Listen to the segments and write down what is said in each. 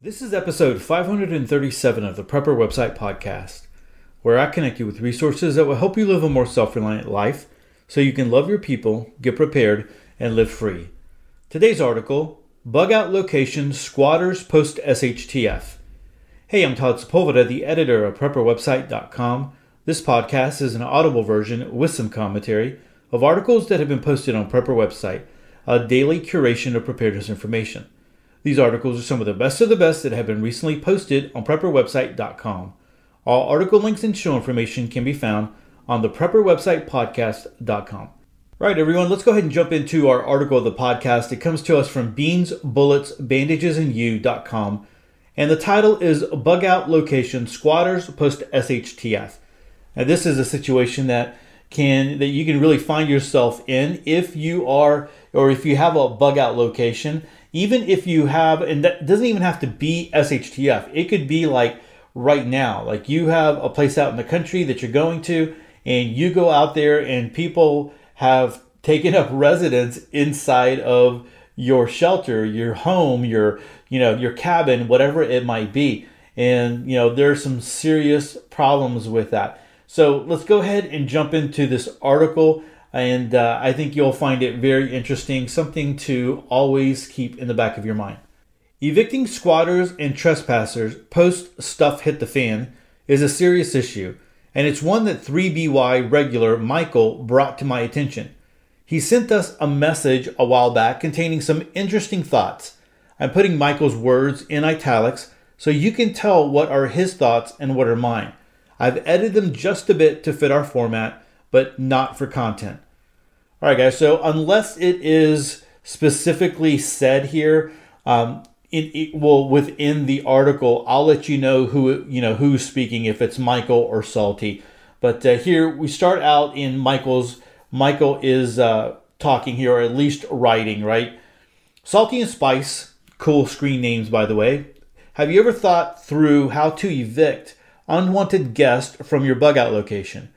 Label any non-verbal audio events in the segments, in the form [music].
This is episode 537 of the Prepper Website Podcast, where I connect you with resources that will help you live a more self reliant life so you can love your people, get prepared, and live free. Today's article Bug Out Location Squatters Post SHTF. Hey, I'm Todd Sepulveda, the editor of PrepperWebsite.com. This podcast is an audible version with some commentary of articles that have been posted on Prepper Website, a daily curation of preparedness information. These articles are some of the best of the best that have been recently posted on PrepperWebsite.com. All article links and show information can be found on the PrepperWebsitePodcast.com. Right, everyone, let's go ahead and jump into our article of the podcast. It comes to us from Beans, Bullets, BandagesandYou.com, and the title is Bug Out Location Squatters Post SHTF. Now, this is a situation that can that you can really find yourself in if you are or if you have a bug out location even if you have, and that doesn't even have to be SHTF, it could be like right now, like you have a place out in the country that you're going to, and you go out there and people have taken up residence inside of your shelter, your home, your you know your cabin, whatever it might be, and you know there's some serious problems with that. So let's go ahead and jump into this article and uh, I think you'll find it very interesting, something to always keep in the back of your mind. Evicting squatters and trespassers post stuff hit the fan is a serious issue, and it's one that 3BY regular Michael brought to my attention. He sent us a message a while back containing some interesting thoughts. I'm putting Michael's words in italics so you can tell what are his thoughts and what are mine. I've edited them just a bit to fit our format but not for content. All right, guys. So unless it is specifically said here, um, it, it, well within the article, I'll let you know who you know who's speaking if it's Michael or Salty. But uh, here we start out in Michael's. Michael is uh, talking here, or at least writing, right? Salty and Spice, cool screen names by the way. Have you ever thought through how to evict unwanted guests from your bug out location?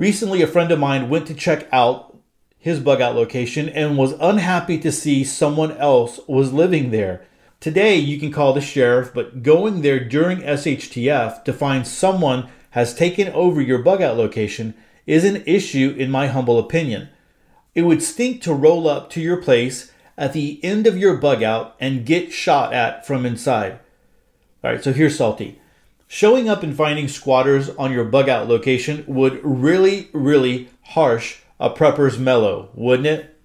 Recently, a friend of mine went to check out his bug out location and was unhappy to see someone else was living there. Today, you can call the sheriff, but going there during SHTF to find someone has taken over your bug out location is an issue, in my humble opinion. It would stink to roll up to your place at the end of your bug out and get shot at from inside. All right, so here's Salty. Showing up and finding squatters on your bug out location would really, really harsh a prepper's mellow, wouldn't it?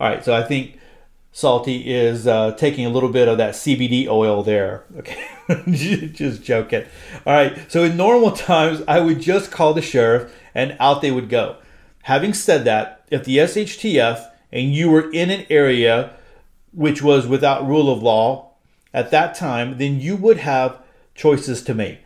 All right, so I think Salty is uh, taking a little bit of that CBD oil there. [laughs] Okay, just joking. All right, so in normal times, I would just call the sheriff and out they would go. Having said that, if the SHTF and you were in an area which was without rule of law at that time, then you would have choices to make.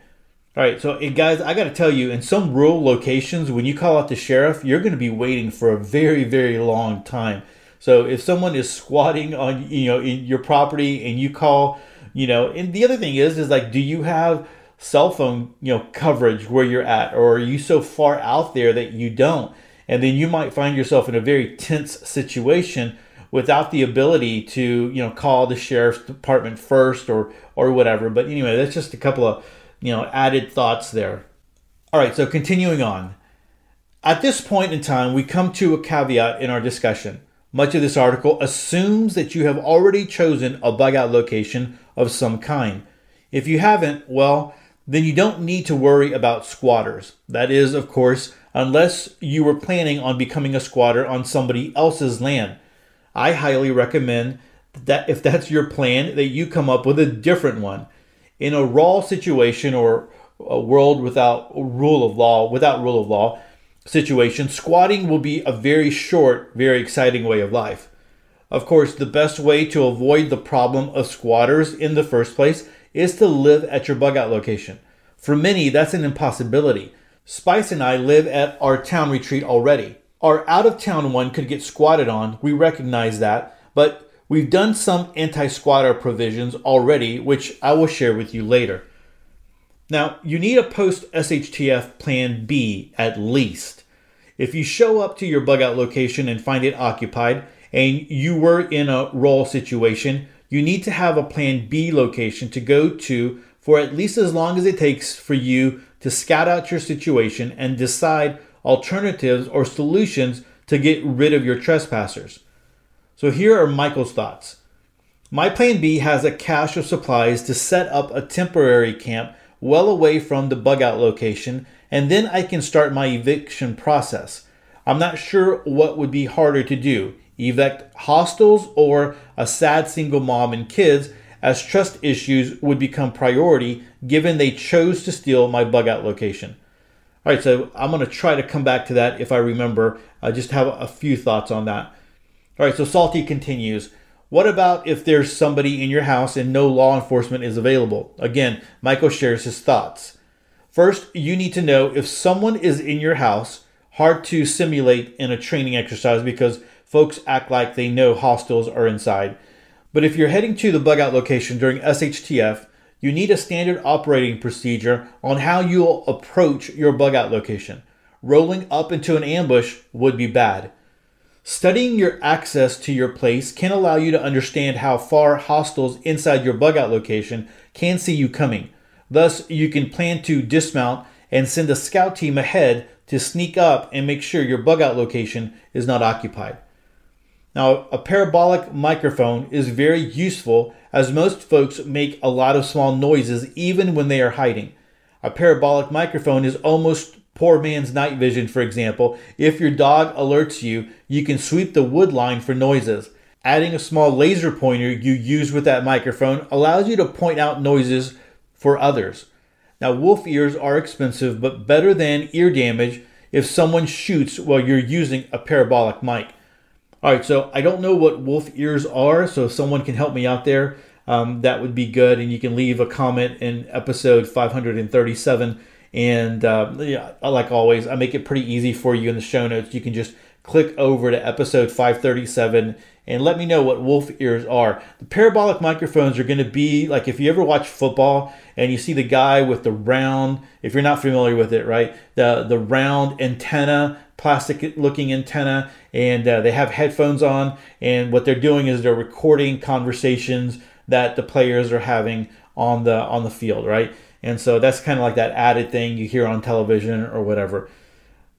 All right, so guys, I got to tell you, in some rural locations, when you call out the sheriff, you're going to be waiting for a very, very long time. So if someone is squatting on, you know, in your property and you call, you know, and the other thing is, is like, do you have cell phone, you know, coverage where you're at, or are you so far out there that you don't? And then you might find yourself in a very tense situation without the ability to you know call the sheriff's department first or or whatever. But anyway that's just a couple of you know added thoughts there. All right so continuing on. At this point in time we come to a caveat in our discussion. Much of this article assumes that you have already chosen a bug out location of some kind. If you haven't well then you don't need to worry about squatters. That is of course unless you were planning on becoming a squatter on somebody else's land I highly recommend that if that's your plan, that you come up with a different one. In a raw situation or a world without rule of law, without rule of law situation, squatting will be a very short, very exciting way of life. Of course, the best way to avoid the problem of squatters in the first place is to live at your bug out location. For many, that's an impossibility. Spice and I live at our town retreat already. Our out of town one could get squatted on, we recognize that, but we've done some anti squatter provisions already, which I will share with you later. Now, you need a post SHTF plan B at least. If you show up to your bug out location and find it occupied, and you were in a WROL situation, you need to have a plan B location to go to for at least as long as it takes for you to scout out your situation and decide alternatives or solutions to get rid of your trespassers. So here are Michael's thoughts. My plan B has a cache of supplies to set up a temporary camp well away from the bug out location, and then I can start my eviction process. I'm not sure what would be harder to do evict hostels or a sad single mom and kids, as trust issues would become priority given they chose to steal my bug out location. All right, so I'm going to try to come back to that if I remember. I just have a few thoughts on that. All right, so Salty continues. What about if there's somebody in your house and no law enforcement is available? Again, Michael shares his thoughts. First, you need to know if someone is in your house, hard to simulate in a training exercise because folks act like they know hostiles are inside. But if you're heading to the bug out location during SHTF, you need a standard operating procedure on how you'll approach your bug out location. Rolling up into an ambush would be bad. Studying your access to your place can allow you to understand how far hostiles inside your bug out location can see you coming. Thus, you can plan to dismount and send a scout team ahead to sneak up and make sure your bug out location is not occupied. Now, a parabolic microphone is very useful as most folks make a lot of small noises even when they are hiding. A parabolic microphone is almost Poor man's night vision, for example, if your dog alerts you, you can sweep the wood line for noises. Adding a small laser pointer you use with that microphone allows you to point out noises for others. Now, wolf ears are expensive, but better than ear damage if someone shoots while you're using a parabolic mic. All right, so I don't know what wolf ears are, so if someone can help me out there, um, that would be good. And you can leave a comment in episode 537 and uh, yeah, like always, I make it pretty easy for you in the show notes. You can just click over to episode 537 and let me know what wolf ears are. The parabolic microphones are going to be like if you ever watch football and you see the guy with the round, if you're not familiar with it, right? The the round antenna, plastic looking antenna, and uh, they have headphones on, and what they're doing is they're recording conversations that the players are having on the on the field, right? And so that's kind of like that added thing you hear on television or whatever.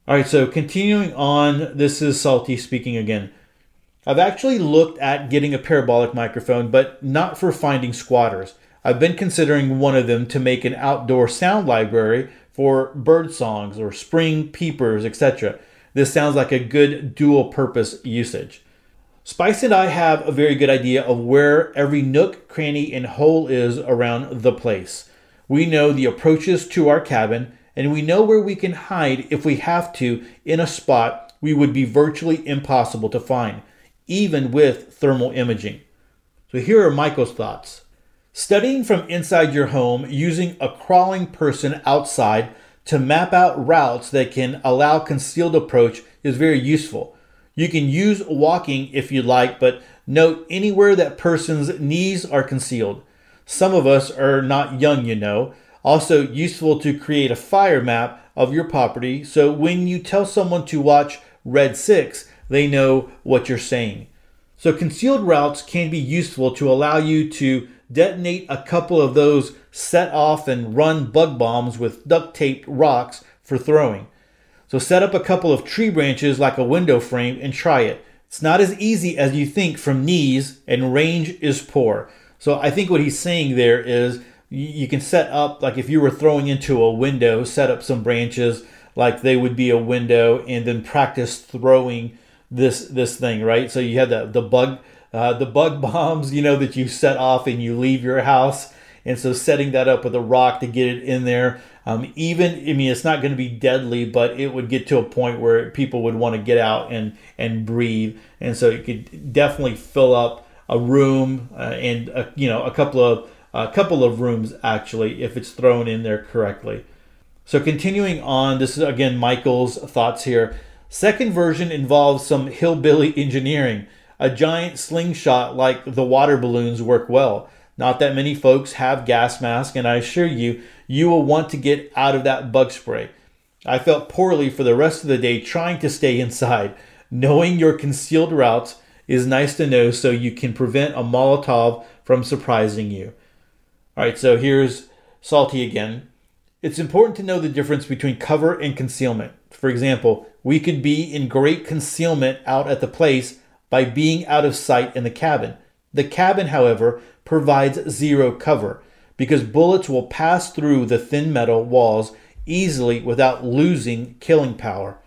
All right, so continuing on, this is Salty speaking again. I've actually looked at getting a parabolic microphone, but not for finding squatters. I've been considering one of them to make an outdoor sound library for bird songs or spring peepers, etc. This sounds like a good dual purpose usage. Spice and I have a very good idea of where every nook, cranny, and hole is around the place. We know the approaches to our cabin, and we know where we can hide if we have to in a spot we would be virtually impossible to find, even with thermal imaging. So here are Michael's thoughts. Studying from inside your home using a crawling person outside to map out routes that can allow concealed approach is very useful. You can use walking if you like, but note anywhere that person's knees are concealed. Some of us are not young, you know. Also, useful to create a fire map of your property so when you tell someone to watch Red 6, they know what you're saying. So, concealed routes can be useful to allow you to detonate a couple of those set off and run bug bombs with duct taped rocks for throwing. So, set up a couple of tree branches like a window frame and try it. It's not as easy as you think from knees, and range is poor. So I think what he's saying there is you can set up like if you were throwing into a window, set up some branches like they would be a window, and then practice throwing this this thing right. So you have the the bug uh, the bug [laughs] bombs, you know, that you set off and you leave your house. And so setting that up with a rock to get it in there, um, even I mean it's not going to be deadly, but it would get to a point where people would want to get out and and breathe, and so it could definitely fill up a room uh, and a, you know a couple of a couple of rooms actually if it's thrown in there correctly. So continuing on, this is again Michael's thoughts here. Second version involves some hillbilly [laughs] engineering. A giant slingshot like the water balloons work well. Not that many folks have gas masks, and I assure you, you will want to get out of that bug spray. I felt poorly for the rest of the day trying to stay inside. Knowing your concealed routes is nice to know so you can prevent a Molotov from surprising you. All right, so here's Salty again. It's important to know the difference between cover and concealment. For example, we could be in great concealment out at the place by being out of sight in the cabin. The cabin, however, provides zero cover because bullets will pass through the thin metal walls easily without losing killing power.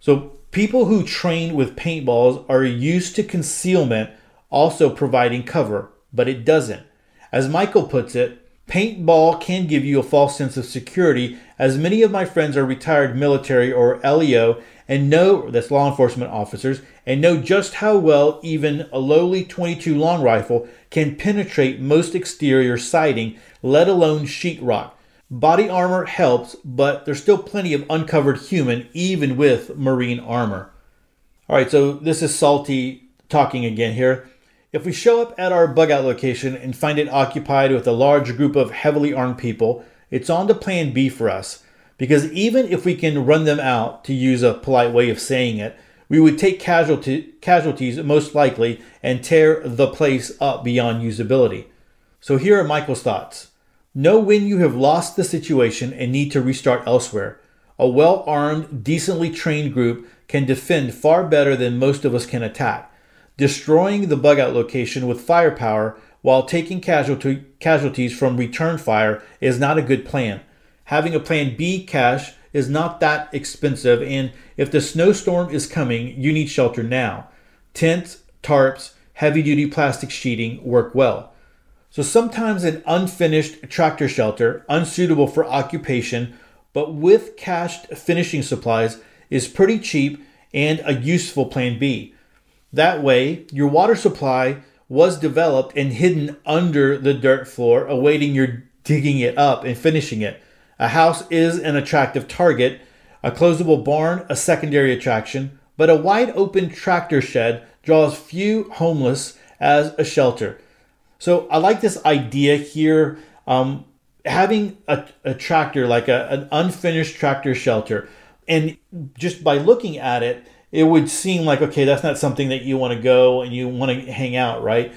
So, people who train with paintballs are used to concealment also providing cover, but it doesn't. As Michael puts it, paintball can give you a false sense of security, as many of my friends are retired military or LEO and know that's law enforcement officers and know just how well even a lowly 22 long rifle can penetrate most exterior siding, let alone sheetrock. Body armor helps, but there's still plenty of uncovered human even with marine armor. All right, so this is Salty talking again here. If we show up at our bug out location and find it occupied with a large group of heavily armed people, it's on to plan B for us. Because even if we can run them out, to use a polite way of saying it, we would take casualty, casualties most likely and tear the place up beyond usability. So here are Michael's thoughts. Know when you have lost the situation and need to restart elsewhere. A well armed, decently trained group can defend far better than most of us can attack. Destroying the bug out location with firepower while taking casualty, casualties from return fire is not a good plan. Having a plan B cache is not that expensive, and if the snowstorm is coming, you need shelter now. Tents, tarps, heavy duty plastic sheeting work well. So sometimes an unfinished tractor shelter, unsuitable for occupation, but with cached finishing supplies, is pretty cheap and a useful plan B. That way, your water supply was developed and hidden under the dirt floor, awaiting your digging it up and finishing it. A house is an attractive target, a closable barn, a secondary attraction, but a wide open tractor shed draws few homeless as a shelter. So I like this idea here. Um, having a, a, tractor, like a, an unfinished tractor shelter, and just by looking at it, it would seem like, okay, that's not something that you want to go and you want to hang out, right?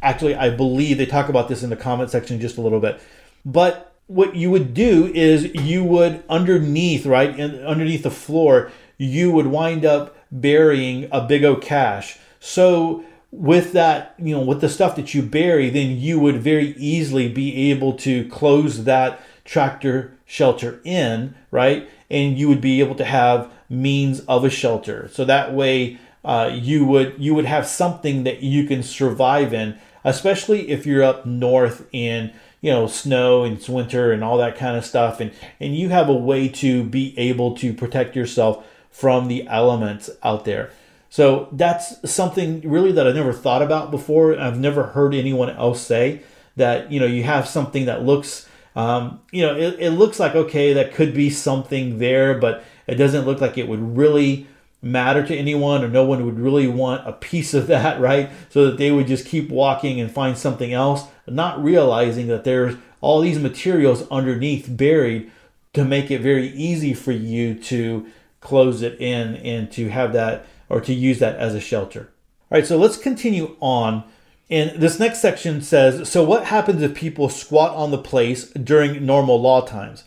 Actually, I believe they talk about this in the comment section just a little bit. But what you would do is you would underneath, right, and underneath the floor, you would wind up burying a big old cache. So with that, you know, with the stuff that you bury, then you would very easily be able to close that tractor shelter in, right? And you would be able to have means of a shelter. So that way, uh, you would you would have something that you can survive in, especially if you're up north in you know snow and it's winter and all that kind of stuff, and and you have a way to be able to protect yourself from the elements out there. So that's something really that I never thought about before. I've never heard anyone else say that, you know, you have something that looks, um, you know, it, it looks like, okay, that could be something there, but it doesn't look like it would really matter to anyone or no one would really want a piece of that, [laughs] right? So that they would just keep walking and find something else, not realizing that there's all these materials underneath buried to make it very easy for you to close it in and to have that or to use that as a shelter. All right, so let's continue on. And this next section says So, what happens if people squat on the place during normal law times?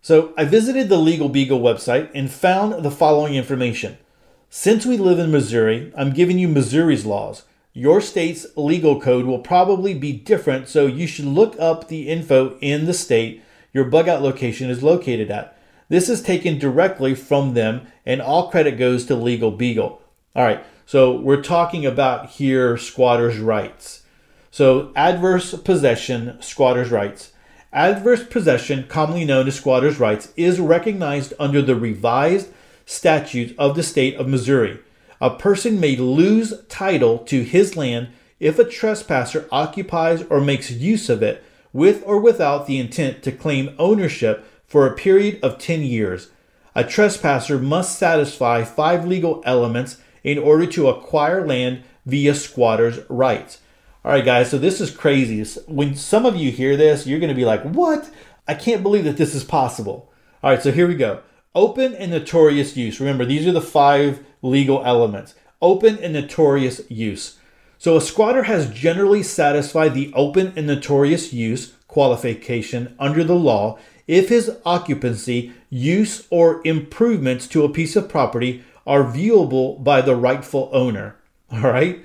So, I visited the Legal Beagle website and found the following information. Since we live in Missouri, I'm giving you Missouri's laws. Your state's legal code will probably be different, so you should look up the info in the state your bug out location is located at. This is taken directly from them, and all credit goes to Legal Beagle. All right, so we're talking about here squatters' rights. So, adverse possession, squatters' rights. Adverse possession, commonly known as squatters' rights, is recognized under the revised statutes of the state of Missouri. A person may lose title to his land if a trespasser occupies or makes use of it with or without the intent to claim ownership for a period of 10 years. A trespasser must satisfy five legal elements in order to acquire land via squatter's rights. All right, guys, so this is crazy. When some of you hear this, you're going to be like, what? I can't believe that this is possible. All right, so here we go. Open and notorious use. Remember, these are the five legal elements. open and notorious use. So a squatter has generally satisfied the open and notorious use qualification under the law if his occupancy, use, or improvements to a piece of property are viewable by the rightful owner. All right?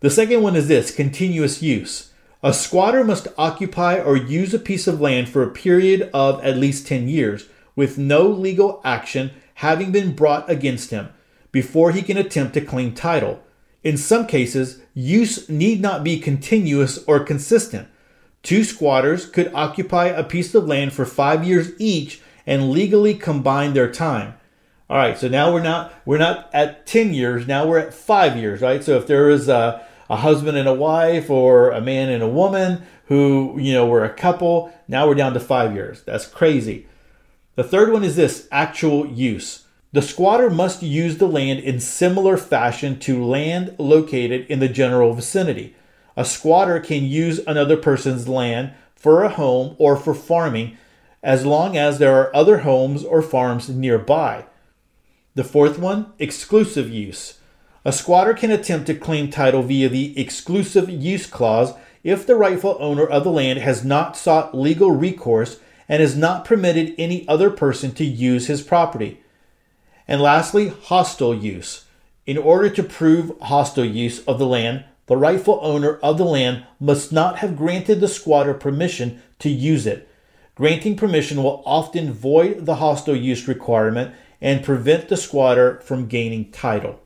The second one is this continuous use. A squatter must occupy or use a piece of land for a period of at least 10 years with no legal action having been brought against him before he can attempt to claim title. In some cases, use need not be continuous or consistent. Two squatters could occupy a piece of land for five years each and legally combine their time. All right, so now we're not we're not at ten years. Now we're at five years, right? So if there is a, a husband and a wife, or a man and a woman who you know were a couple, now we're down to five years. That's crazy. The third one is this: actual use. The squatter must use the land in similar fashion to land located in the general vicinity. A squatter can use another person's land for a home or for farming as long as there are other homes or farms nearby. The fourth one, exclusive use. A squatter can attempt to claim title via the exclusive use clause if the rightful owner of the land has not sought legal recourse and has not permitted any other person to use his property. And lastly, hostile use. In order to prove hostile use of the land, the rightful owner of the land must not have granted the squatter permission to use it. Granting permission will often void the hostile use requirement and prevent the squatter from gaining title.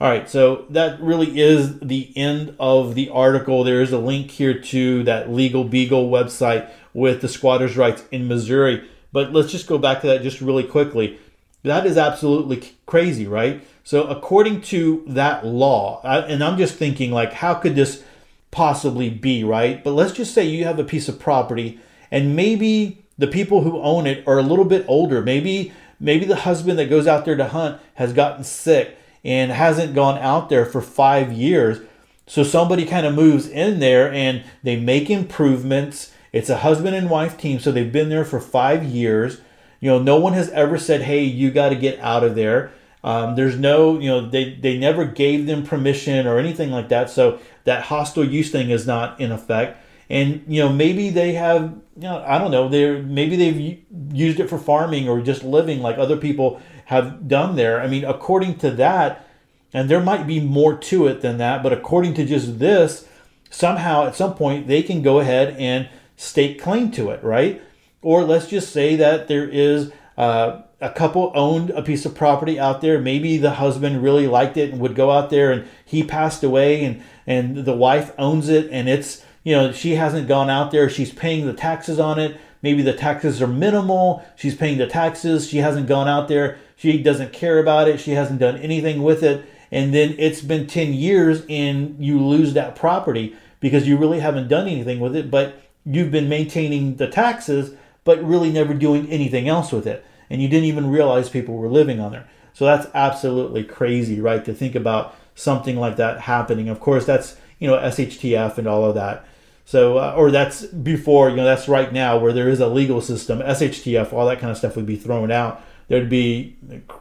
All right, so that really is the end of the article. There is a link here to that Legal Beagle website with the squatters' rights in Missouri. But let's just go back to that just really quickly. That is absolutely crazy, right? So, according to that law, and I'm just thinking, like, how could this possibly be, right? But let's just say you have a piece of property, and maybe the people who own it are a little bit older. Maybe Maybe the husband that goes out there to hunt has gotten sick and hasn't gone out there for five years. So somebody kind of moves in there and they make improvements. It's a husband and wife team, so they've been there for five years. You know, no one has ever said, "Hey, you got to get out of there." Um, there's no, you know, they they never gave them permission or anything like that. So that hostile use thing is not in effect and you know maybe they have you know I don't know they maybe they've used it for farming or just living like other people have done there. I mean, according to that, and there might be more to it than that, but according to just this, somehow at some point they can go ahead and stake claim to it, right? Or let's just say that there is uh, a couple owned a piece of property out there. Maybe the husband really liked it and would go out there, and he passed away, and and the wife owns it, and it's you know, she hasn't gone out there. She's paying the taxes on it. Maybe the taxes are minimal. She's paying the taxes. She hasn't gone out there. She doesn't care about it. She hasn't done anything with it. And then it's been 10 years and you lose that property because you really haven't done anything with it, but you've been maintaining the taxes, but really never doing anything else with it. And you didn't even realize people were living on there. So that's absolutely crazy, right? To think about something like that happening. Of course, that's, you know, SHTF and all of that. So, uh, or that's before, you know, that's right now where there is a legal system, SHTF, all that kind of stuff would be thrown out. There'd be,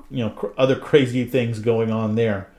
you know, cr- other crazy things going on there.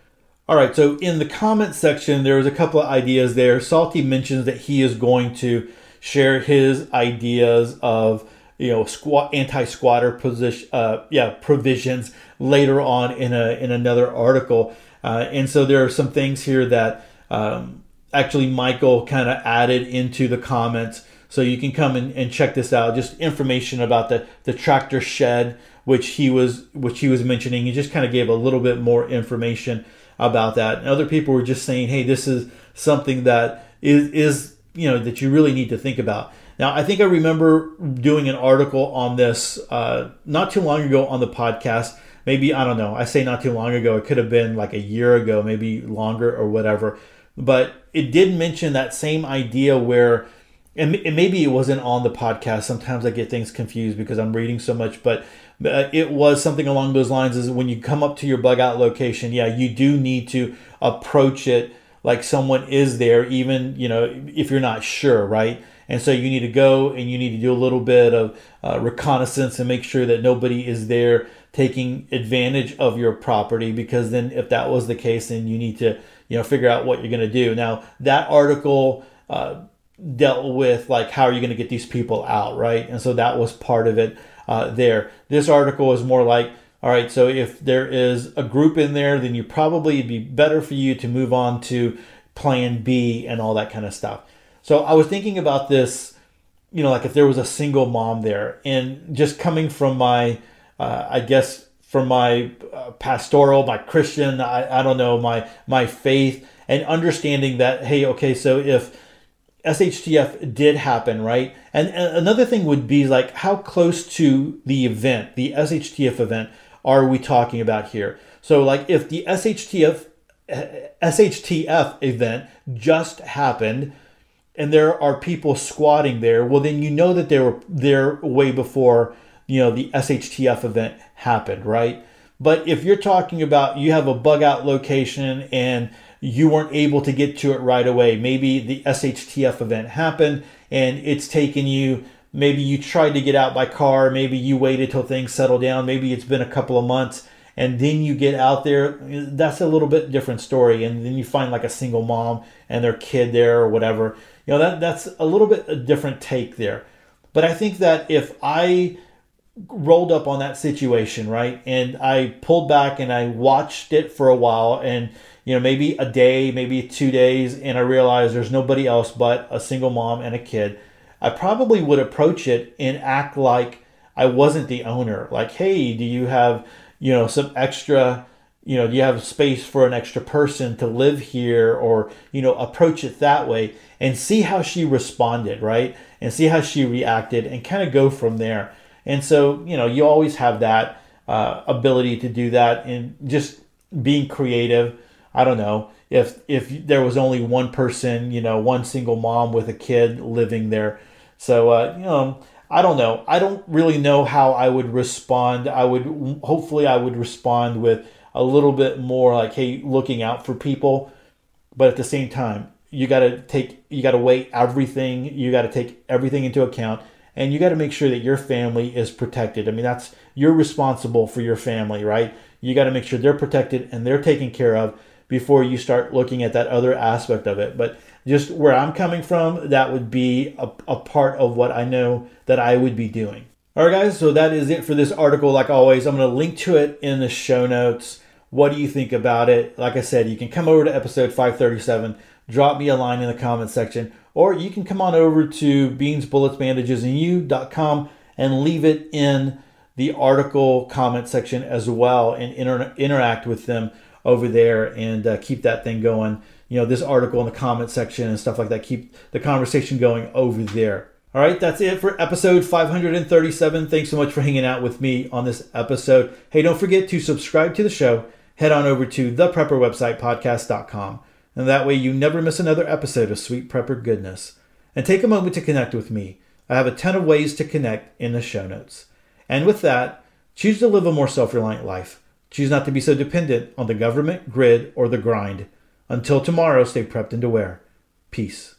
All right, so in the comments section, there was a couple of ideas there. Salty mentions that he is going to share his ideas of, you know, squat anti-squatter position, uh, yeah, provisions later on in a in another article. Uh, and so there are some things here that um, actually Michael kind of added into the comments. So you can come and, and check this out. Just information about the, the tractor shed, which he was which he was mentioning. He just kind of gave a little bit more information about that. And other people were just saying, hey, this is something that is is you know that you really need to think about. Now, I think I remember doing an article on this uh, not too long ago on the podcast. Maybe I don't know. I say not too long ago. It could have been like a year ago, maybe longer or whatever but it did mention that same idea where and maybe it wasn't on the podcast. Sometimes i get things confused because i'm reading so much but it was something along those lines is when you come up to your bug out location yeah you do need to approach it like someone is there even you know if you're not sure right? And so you need to go and you need to do a little bit of uh, reconnaissance and make sure that nobody is there taking advantage of your property because then if that was the case, then you need to, you know, figure out what you're going to do. Now that article, uh, dealt with like how are you going to get these people out right? And so that was part of it uh, there. This article is more like all right so if there is a group in there then you probably be better for you to move on to plan b and all that kind of stuff. So i was thinking about this you know like if there was a single mom there and just coming from my uh, i guess from my uh, pastoral my christian I, I don't know my my faith and understanding that hey okay so if SHTF did happen, right? And, and another thing would be like, how close to the event, the SHTF event, are we talking about here? So, like, if the SHTF SHTF event just happened, and there are people squatting there, well, then you know that they were there way before you know the SHTF event happened, right? But if you're talking about you have a bug out location and you weren't able to get to it right away. Maybe the SHTF event happened and it's taken you, maybe you tried to get out by car, maybe you waited till things settle down, maybe it's been a couple of months and then you get out there. That's a little bit different story. And then you find like a single mom and their kid there or whatever. You know, that, that's a little bit a different take there. But I think that if I rolled up on that situation, right, and I pulled back and I watched it for a while and you know, maybe a day, maybe two days, and I realized there's nobody else but a single mom and a kid, I probably would approach it and act like I wasn't the owner. Like, hey, do you have, you know, some extra, you know, do you have space for an extra person to live here? Or, you know, approach it that way and see how she responded, right? And see how she reacted and kind of go from there. And so, you know, you always have that uh, ability to do that and just being creative I don't know if if there was only one person, you know, one single mom with a kid living there. So uh, you know, I don't know. I don't really know how I would respond. I would hopefully I would respond with a little bit more like, hey, looking out for people, but at the same time, you got to take you got to weigh everything. You got to take everything into account and you got to make sure that your family is protected. I mean, that's you're responsible for your family, right? You got to make sure they're protected and they're taken care of before you start looking at that other aspect of it. But just where I'm coming from, that would be a, a part of what I know that I would be doing. All right, guys, so that is it for this article. Like always, I'm going to link to it in the show notes. What do you think about it? Like I said, you can come over to episode 537, drop me a line in the comment section, or you can come on over to beansbulletsbandagesandyou.com and U.com and leave it in the article comment section as well and inter- interact with them over there and uh, keep that thing going. You know, this article in the comment section and stuff like that. Keep the conversation going over there. All right, that's it for episode 537. Thanks so much for hanging out with me on this episode. Hey, don't forget to subscribe to the show. Head on over to the prepper website podcast.com. And that way you never miss another episode of Sweet Prepper Goodness. And take a moment to connect with me. I have a ton of ways to connect in the show notes. And with that, choose to live a more self reliant life. Choose not to be so dependent on the government, grid, or the grind. Until tomorrow, stay prepped and aware. Peace.